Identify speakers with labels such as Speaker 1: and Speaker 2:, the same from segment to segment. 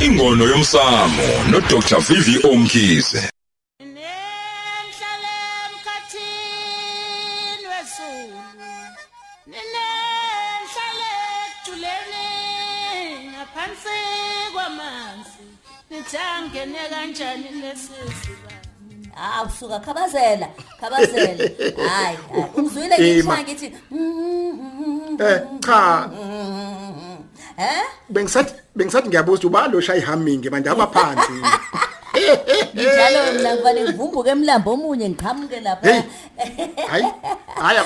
Speaker 1: ingono yomsamo no Dr Vivi Omkhize.
Speaker 2: Ngaphansi kwamanzi. Nithangene kanjani lesisiba
Speaker 3: Ah usuka khabazela khabazela. Hayi hayi. ungizwile
Speaker 4: Ema.
Speaker 3: ngishaya ngithi mm,
Speaker 4: Eh cha.
Speaker 3: Eh?
Speaker 4: Bengisathi bengisathi ngiyabuza ukuthi ubalo shaya ihamingi manje abaphansi
Speaker 3: njalo mina ngivale ngivumbuke emlambo omunye ngiqhamuke lapha.
Speaker 4: Hey. hayi hayi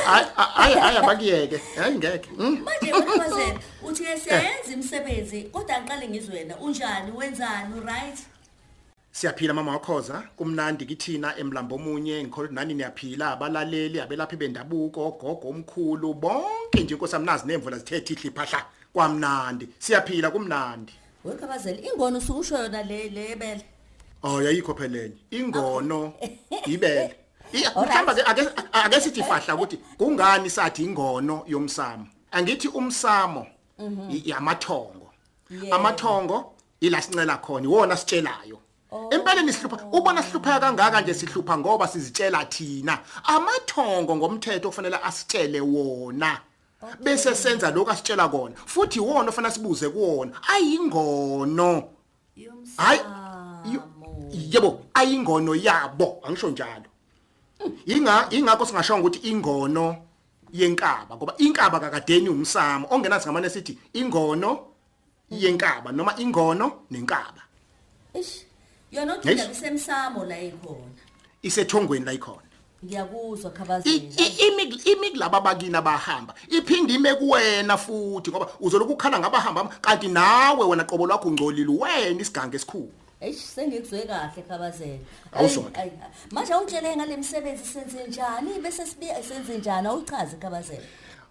Speaker 4: hayi hayi abakiyeke hayi ngeke Hmm?
Speaker 3: manje khabazela uthi siyayenza imisebenzi kodwa ngiqale ngizwena unjani? Wenzani? Right
Speaker 4: siyaphila mama wakhoza. Kumnandi kithina emlambo omunye ngikholwa ukuthi nani niyaphila. Abalaleli abelaphi bendabuko gogo omkhulu bonke nje inkosi amnazi nemvula zithethe ihle phahla kwamnandi siyaphila kumnandi.
Speaker 3: Wekhabazela ingono usukusho yona le lebele
Speaker 4: oh yayikho phelele ingono ibele. Mhlamba ke ake ake sithi fahla ukuthi kungani sathi ingono yomsamo? Angithi umsamo i- yamathongo. Amathongo ila sincela khona iwona sitshelayo. Empeleni sihlupha ubona sihlupha kangaka nje sihlupha ngoba sizitshela thina. Amathongo ngomthetho kufanele asitshele wona. Bese senza lokho asitshela kona. Futhi iwona ofanele sibuze kuwona ayingono. Hayi yebo ayingono yabo angisho njalo. Inga ingakho singasho ukuthi ingono yenkaba ngoba inkaba kakadeni umsamo. Ongenazi ngamane sithi ingono yenkaba noma ingono nenkaba.
Speaker 3: Ish yona
Speaker 4: Yes.
Speaker 3: uthanda bisemsamo la ikhona
Speaker 4: isethongweni la ikhona.
Speaker 3: Ngiyakuzwa
Speaker 4: I-
Speaker 3: khabazela
Speaker 4: i- imi imi kulaba bakini abahamba iphinde ime kuwena futhi ngoba uzoloku ukhala ngabahamba kanti nawe wena qobo lwakho ungcolile wena isigange esikhulu
Speaker 3: Eish sengikuzwe kahle khabazela.
Speaker 4: Awusona.
Speaker 3: Ayi, ayi. Manje ungitshele ngale misebenzi senze njani bese sibiya senze njani awuchaze khabazela.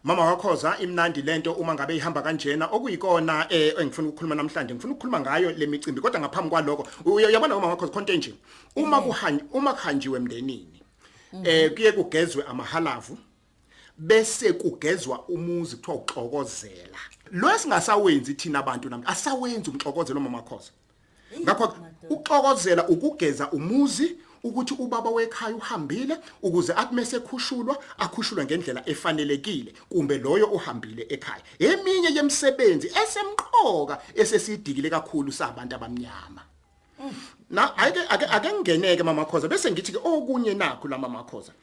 Speaker 4: Mama wakhoza imnandi lento uma ngabe ihamba kanjena okuyikona eh engifuna ukukhuluma namhlanje ngifuna ukukhuluma ngayo le micimbi kodwa ngaphambi kwaloko uy- uyabona mama wakhoza khonto nje uma kuhanjwe uma kuhanjiwe emndenini eh kuye kugezwe amahalavu bese kugezwa umuzi kuthiwa uxokozela lo esingasawenzi thina abantu namhlanje asawenzi umxokozelo mama wakhoza ngakho uxokozela ukugeza umuzi ukuthi ubaba wekhaya uhambile ukuze athi mase khushulwa akhushulwe ngendlela efanelekile kumbe loyo uhambile ekhaya. Eminye yemisebenzi esemqoka esesidikile kakhulu sabantu abamnyama. Na ake ake ake ngingeneke mama khoza. Bese ngithi ke okunye nakho la mama khoza?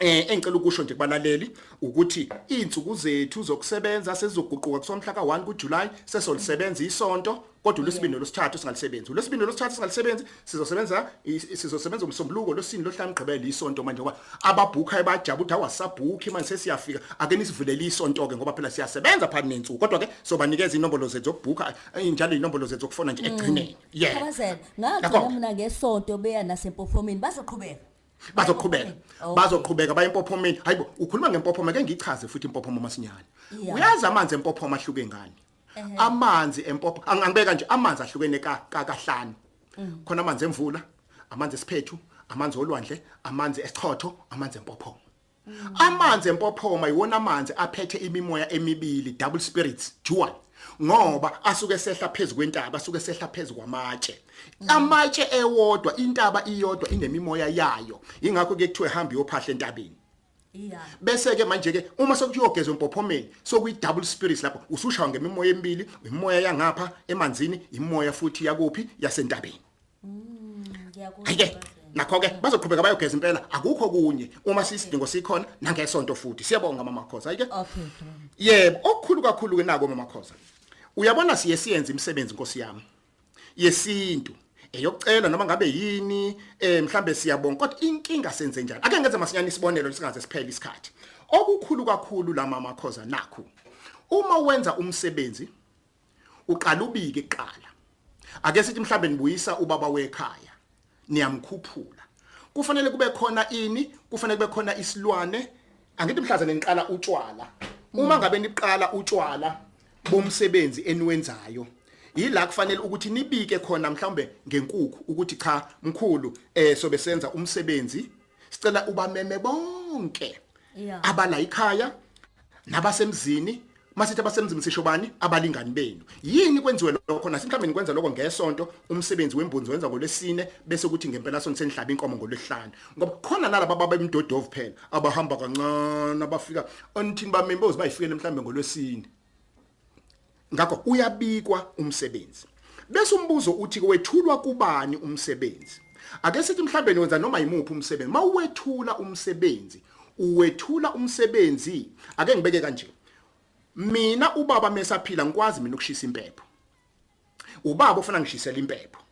Speaker 4: Eh engicela ukusho nje kubalaleli ukuthi insuku zethu zokusebenza sezizoguquka kusomhla ka1 kuJuly sesolisebenza isonto kodwa uLwesibini losithathu singalisebenzi uLwesibini losithathu singalisebenzi sizosebenza i- sizosebenza umsombuluko losini lohlanu gqibela isonto manje ngoba ababhukha ebajaba ukuthi awasabhukhi manje sesiyafika ake nisivulele isonto ke ngoba phela siyasebenza phakathi nensuku kodwa ke sobanikeza inombolo zethu zokubhukha eh, njalo inombolo zethu zokufona nje egcineni yeah
Speaker 3: Khabazela.
Speaker 4: Yakho.
Speaker 3: Ngagcina mina ngesonto beya nasempofomini bazoqhubeka.
Speaker 4: bazoqhubeka.
Speaker 3: Okay.
Speaker 4: bazoqhubeka baye empophomeni. Hayibo ukhuluma ngempophoma ke ngichaze futhi impophoma masinyane.
Speaker 3: Yeah.
Speaker 4: uyazi amanzi empophoma ahluke ngani? Amanzi empopho ang- angibeka nje amanzi ahlukene ka ka- kahlanu. Khona amanzi emvula amanzi esiphethu amanzi olwandle amanzi esichotho amanzi empophoma. Amanzi empophoma iwona amanzi aphethe imimoya emibili double spirits dual ngoba asuke sehla phezulu kwentaba asuke sehla phezulu kwamatshe amatshe ewodwa intaba iyodwa inemimoya yayo ingakho ke kuthiwe hamba iyophahla entabeni
Speaker 3: Yeah.
Speaker 4: bese ke manje ke uma sokuyogezwa empophomeni sokuyi double spirits lapho usushawa ngemimoya emibili imimoya yangapha emanzini imimoya futhi yakuphi yasentabeni
Speaker 3: Ngiyakuzwa.
Speaker 4: ayike
Speaker 3: Khabazela.
Speaker 4: nakho ke bazoqhubeka bayogeza impela akukho kunye uma sisidingo sikhona nangesonto futhi siyabonga mama khoza ayike
Speaker 3: Okay.
Speaker 4: yebo okukhulu kakhulu ke nako mama khoza uyabona siye siyenza imisebenzi inkosi yami? Yesintu. Eyokucela noma ngabe yini eh mhlambe siyabonga kodwa inkinga senze njani? Ake ngenze masinyane isibonelo singaze siphele isikhathi. Okukhulu kakhulu la mama khoza nakho uma wenza umsebenzi uqala ubike kuqala. Ake sithi mhlambe nibuyisa ubaba wekhaya niyamkhuphula. Kufanele kube khona ini kufanele kube khona isilwane. Angithi mhlaza neniqala utshwala uma ngabe niqala utshwala bomsebenzi eniwenzayo. Yila kufanele ukuthi nibike khona mhlawumbe ngenkukhu ukuthi cha mkhulu eh sobe senza umsebenzi. Sicela ubameme bonke
Speaker 3: Yeah.
Speaker 4: abala ikhaya nabasemzini masithi abasemzini sisho bani? Abalingani benu. Yini kwenziwe lokho? Nasimhlawumbe nikwenza lokho ngesonto umsebenzi wembunzi wenza ngolwesine bese kuthi ngempela sonto senihlaba inkomo ngolwesihlanu. Ngoba khona nalabo baba bemdodovu phela abahamba kancane abafika onithini bamembozi bayifikele mhlawumbe ngolwesine. Ngakho uyabikwa umsebenzi. Bese umbuzo uthi wethulwa kubani umsebenzi? Ake sithi mhlambe niwenza noma imuphi umsebenzi. Mawuwethula umsebenzi uwethula umsebenzi ake ngibeke kanje. Mina ubaba mesaphila ngikwazi mina ukushisa impepho. Ubaba ufuna ngishisela impepho.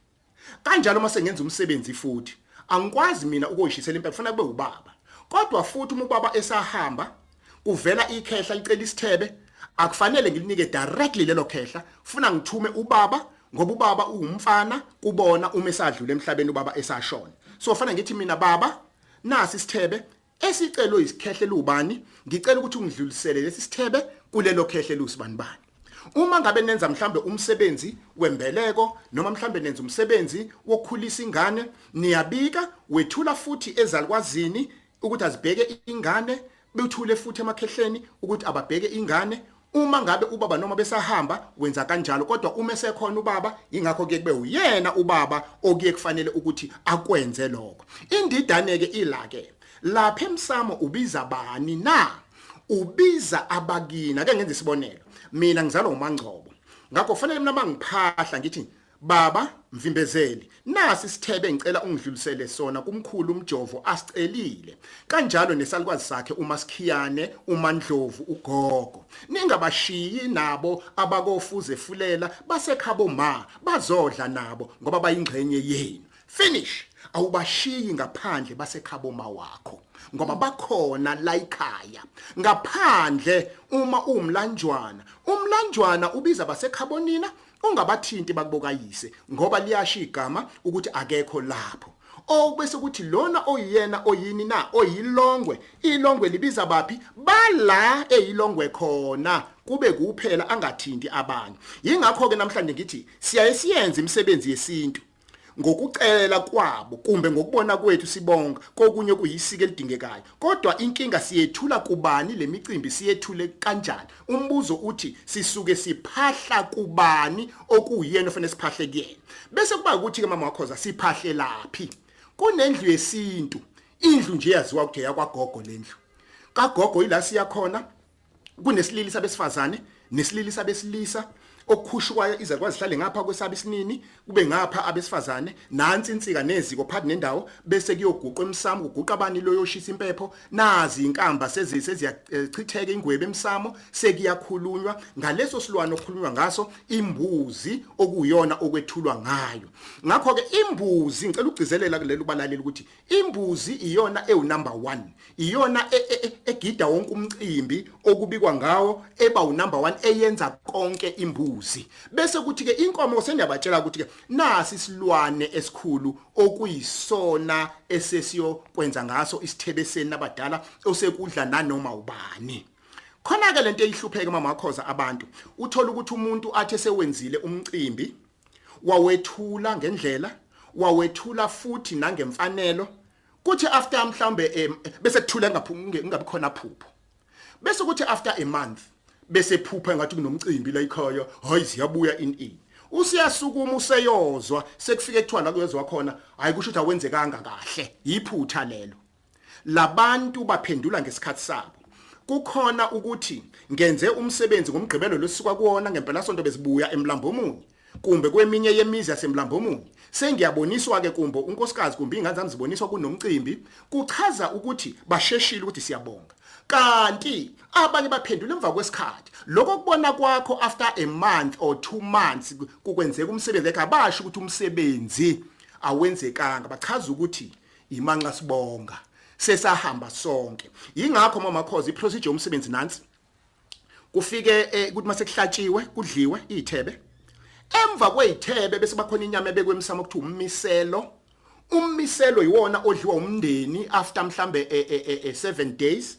Speaker 4: Kanjalo mase ngenza umsebenzi futhi angikwazi mina ukuyishisela impepho ufuna kube ubaba. Kodwa futhi uma ubaba esahamba kuvela ikhehla licela isithebe akufanele ngilinike directly lelo khehla funa ngithume ubaba ngoba ubaba uwumfana kubona uma esadlula emhlabeni ubaba esashona. So fanele ngithi mina baba nasi isithebe esicelo isikhehle lubani ngicela ukuthi ungidlulisele lesi sithebe kulelo khehle lusibani bani. Uma ngabe nenza mhlambe umsebenzi wembeleko noma mhlambe nenza umsebenzi wokukhulisa ingane niyabika wethula futhi ezalkwazini ukuthi azibheke ingane bethule futhi emakhehleni ukuthi ababheke ingane. Uma ngabe ubaba noma besahamba wenza kanjalo kodwa uma esekhona ubaba ingakho ke kube uyena ubaba okuye kufanele ukuthi akwenze lokho. Indidane ke ilake lapha emsamo ubiza bani na? Ubiza abakini ake ngenze isibonelo. Mina ngizalwa umangcobo. Ngakho kufanele mina mangiphahla ngithi baba mvimbezeli nasi isithebe ngicela ungidlulisele sona kumkhulu umjovo asicelile kanjalo nesalikwazi sakhe uMasikhiyane uMandlovu uGogo. Ningabashiyi nabo abakofuze fulela basekhabo ma bazodla nabo ngoba bayingxenye yenu. Finish! Awubashiyi ngaphandle basekhabo ma wakho ngoba bakhona la ekhaya. Ngaphandle uma umlanjwana umlanjwana ubiza basekhabonina ungabathinti bakubokayise ngoba liyasha igama ukuthi akekho lapho. Okubese kuthi lona oyiyena oyini na? Oyilongwe. Ilongwe libiza baphi? Bala eyilongwe khona. Kube kuphela angathinti abanye. Yingakho ke namhlanje ngithi siyaye siyenze imisebenzi yesintu. Ngokucela kwabo kumbe ngokubona kwethu sibonga kokunye kuyisike elidingekayo. Kodwa inkinga siyethula kubani? Lemicimbi siyethule kanjani? Umbuzo uthi sisuke siphahla kubani okuyena ofanele siphahle kuyena? Bese kuba ukuthi ke mama wakhoza siphahle laphi? Kunendlu yesintu. Indlu nje yaziwa ukuthi yakwagogo lendlu kagogo ila siyakhona kunesilili sabesifazane nesilili sabesilisa okukhushwayo izakwazi zihlale ngapha kwesaba isinini kube ngapha abesifazane nansi insika neziko phakathi nendawo bese kuyoguqa emsamo kuguqa abani lo yoshisa impepho nazi inkamba sezise ziyachitheka ingwebe emsamo sekuyakhulunywa. Ngaleso silwane okukhulunywa ngaso imbuzi okuyona okwethulwa ngayo. Ngakho ke imbuzi ngicela ukugcizelela kulelo balaleli ukuthi imbuzi iyona ewu number 1 iyona egida wonke umcimbi okubikwa ngawo eba u number 1 eyenza konke imbuzi. Imbuzi bese kuthi ke inkomo sendiyabatshela ukuthi ke nasi isilwane esikhulu okuyisona esesiyo kwenza ngaso isithebeseni nabadala osekudla nanoma ubani. Khona ke lento eyihlupheke mama wakhoza abantu uthola ukuthi umuntu athe sewenzile umcimbi wawethula ngendlela wawethula futhi nangemfanelo kuthi after mhlambe bese kuthula ngaphunge ngabe khona phupho. Bese kuthi after a month bese phupha ngathi kunomcimbi la ekhaya hayi siyabuya in in usiyasukuma useyozwa sekufike kuthiwa la kuyezwa khona hayi kusho ukuthi awenzekanga kahle. Yiphutha lelo. Labantu baphendula ngesikhathi sabo. Kukhona ukuthi ngenze umsebenzi ngomgqibelo losuka kuona ngempela sonto besibuya emlambo omunye kumbe kweminye yemizi yasemlambo omunye sengiyaboniswa ke kumbe unkosikazi kumbe ingane zami ziboniswa kunomcimbi kuchaza ukuthi basheshile ukuthi siyabonga. Kanti abanye baphendula emva kwesikhathi. Lokho kubona kwakho after a month or 2 months kukwenzeka umsebenzi ekabasho ukuthi umsebenzi awenzekanga bachaza ukuthi imanxa sibonga sesahamba sonke. Yingakho mama khoza iprocedure umsebenzi nansi kufike ukuthi mase kuhlatshiwe kudliwe izithebe emva kwezithebe bese bakhona inyama ebekwe emsamo kuthiwa ummiselo. Ummiselo yiwona odliwa umndeni after mhlambe 7 days.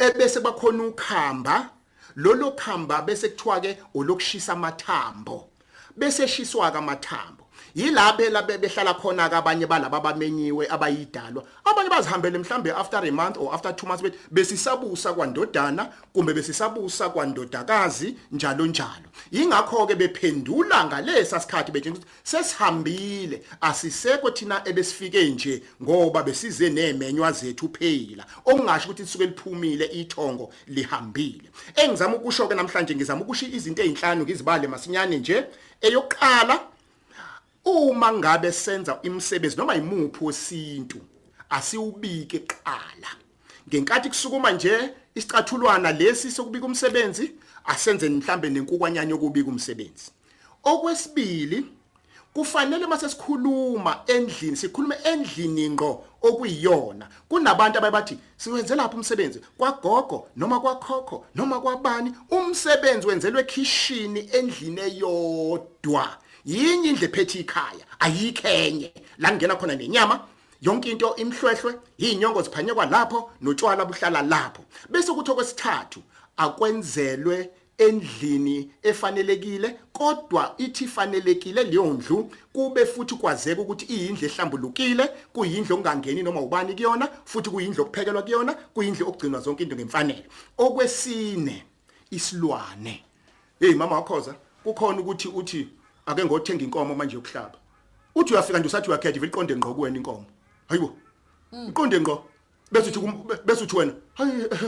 Speaker 4: Ebese bakhona ukhamba lolo khamba bese kuthiwa ke olokushisa amathambo bese eshiswa ke amathambo. Yilabe labe behlala khona ke abanye balabo abamenyiwe abayidalwa. Abanye bazihambele mhlambe after a month or after 2 months bethi besisabusa kwandodana kumbe besisabusa kwandodakazi njalo njalo. Yingakho ke bephendula ngalesa sikhathi bethi ukuthi sesihambile asisekho thina ebesifike nje ngoba besize nemenywa zethu phela. Okungasho ukuthi lisuke liphumile ithongo lihambile. Engizama ukusho ke namhlanje ngizama ukusho izinto ezinhlanu ngizibale masinyane nje. Eyokuqala uma ngabe senza imisebenzi noma imuphi wesintu asiwubike qala ngenkathi kusukuma nje isicathulwana lesi sokubika umsebenzi asenze mhlambe nenkukwanyanya yokubika umsebenzi. Okwesibili kufanele mase sikhuluma endlini sikhulume endlini ngqo okuyiyona. Kunabantu ababathi siwenze lapha umsebenzi? Kwagogo noma kwakhokho noma kwabani? Umsebenzi wenzelwe kitchen endlini eyodwa. Yinye indle phethe ikhaya ayikhenye la ngena khona nenyama yonke into imhlwehlwe inyongo ziphanyekwa lapho notshwala buhlala lapho. Bese kuthi okwesithathu akwenzelwe endlini efanelekile kodwa ithi fanelekile leyo ndlu kube futhi kwazeka ukuthi iyindlu ehlambulukile kuyindlu ongangeni noma ubani kuyona futhi kuyindlu okuphekelwa kuyona kuyindlu okugcinwa zonke into ngemfanelo. Okwesine isilwane. Hey mama wakhoza kukhona ukuthi uthi ake ngothenga inkomo manje yokuhlaba. Uthi uyafika nje usathi uyakhetha vele iqonde ngqo kuwena inkomo. Hayibo iqonde ngqo. Bese uthi kum- bese uthi wena "Hey,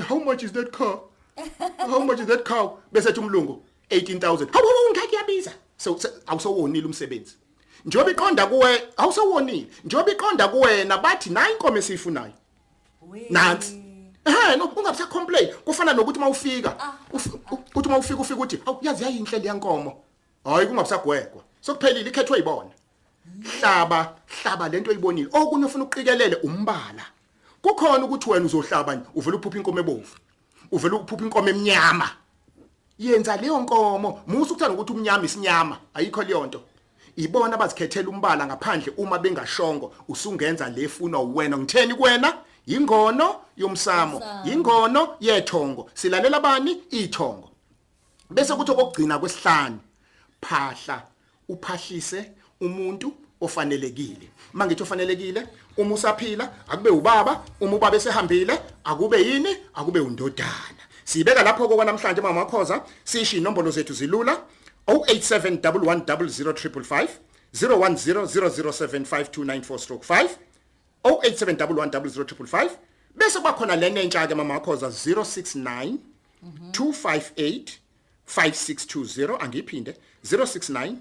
Speaker 4: how much is that car how much is that cow? Bese ethi umlungu 18000 hawu ngeke yabiza so so- awusowonile umsebenzi. Njengoba iqonda kuwe awusowonile njengoba iqonda kuwena bathi nayi inkomo esiyifunayo?
Speaker 3: We.
Speaker 4: nansi. Eh no ungabisa complain kufana nokuthi mawufika uf- u- uthi mawufika ufika uthi awu yazi yayinhle le yankomo. Hayi kungabisagwegwa sokuphelile ikhethwe ibona hlaba hlaba lento oyibonile. Okunye ufuna uqikelele umbala. Kukhona ukuthi wena uzohlaba nje uvela uphupha inkomo ebovu. Uvela uphupha inkomo emnyama. Yenza leyo nkomo. Musu ukuthanda ukuthi umnyama isinyama. Ayikho leyo nto. Ibona abazikhethela umbala ngaphandle uma bengashongo usungenza lefuna wena ngitheni kuwena? Ingono yomsamo. Ingono yethongo. Silalela bani? Ithongo. Bese kuthi okugcina kwesihlanu phahla uphahlise umuntu ofanelekile. Mangithi ofanelekile uma usaphila akube ubaba uma ubaba esehambile akube yini? Akube undodana. Sibeka lapho kokwanamhlanje mama makhoza sisho inombolo zethu zilula 0871100055 0100075294/5 0871100055 bese kwakhona lena entsha ke mama makhoza 069 258 5620 angiphinde 069 258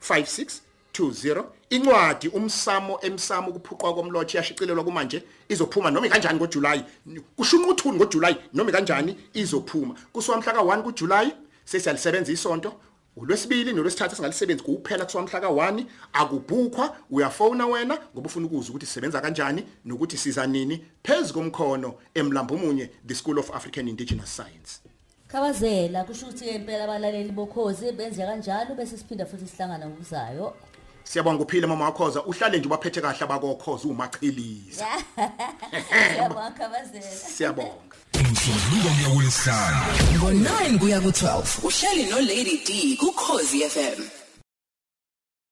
Speaker 4: 5620 incwadi umsamo emsamo ukuphuqwa komlothi yashicilelwa kumanje izophuma noma kanjani ngoJuly kushunquthuni ngoJuly noma kanjani izophuma. Kusuka mhla ka1 kuJuly sesiyalisebenza isonto. Ulwesibili nolwesithathu singalisebenzi kuphela kusuka mhla ka1 akubhukhwa uyafona wena ngoba ufuna ukuzwa ukuthi sisebenza kanjani nokuthi siza nini phezulu komkhono emlambo munye the School of African Indigenous Science.
Speaker 3: Khabazela kusho ukuthi ke impela abalaleli bokhozi benze kanjalo bese siphinda futhi sihlangana ngokuzayo.
Speaker 4: Siyabonga uphile mama wakhoza uhlale nje ubaphethe kahle abakokhoza umachiliza
Speaker 3: siyabonga khabazela
Speaker 4: siyabonga.
Speaker 1: Umsombuluko kuya kulesihlanu
Speaker 5: ngo-9 kuya ku-12 uhleli nolady d kukhozi fm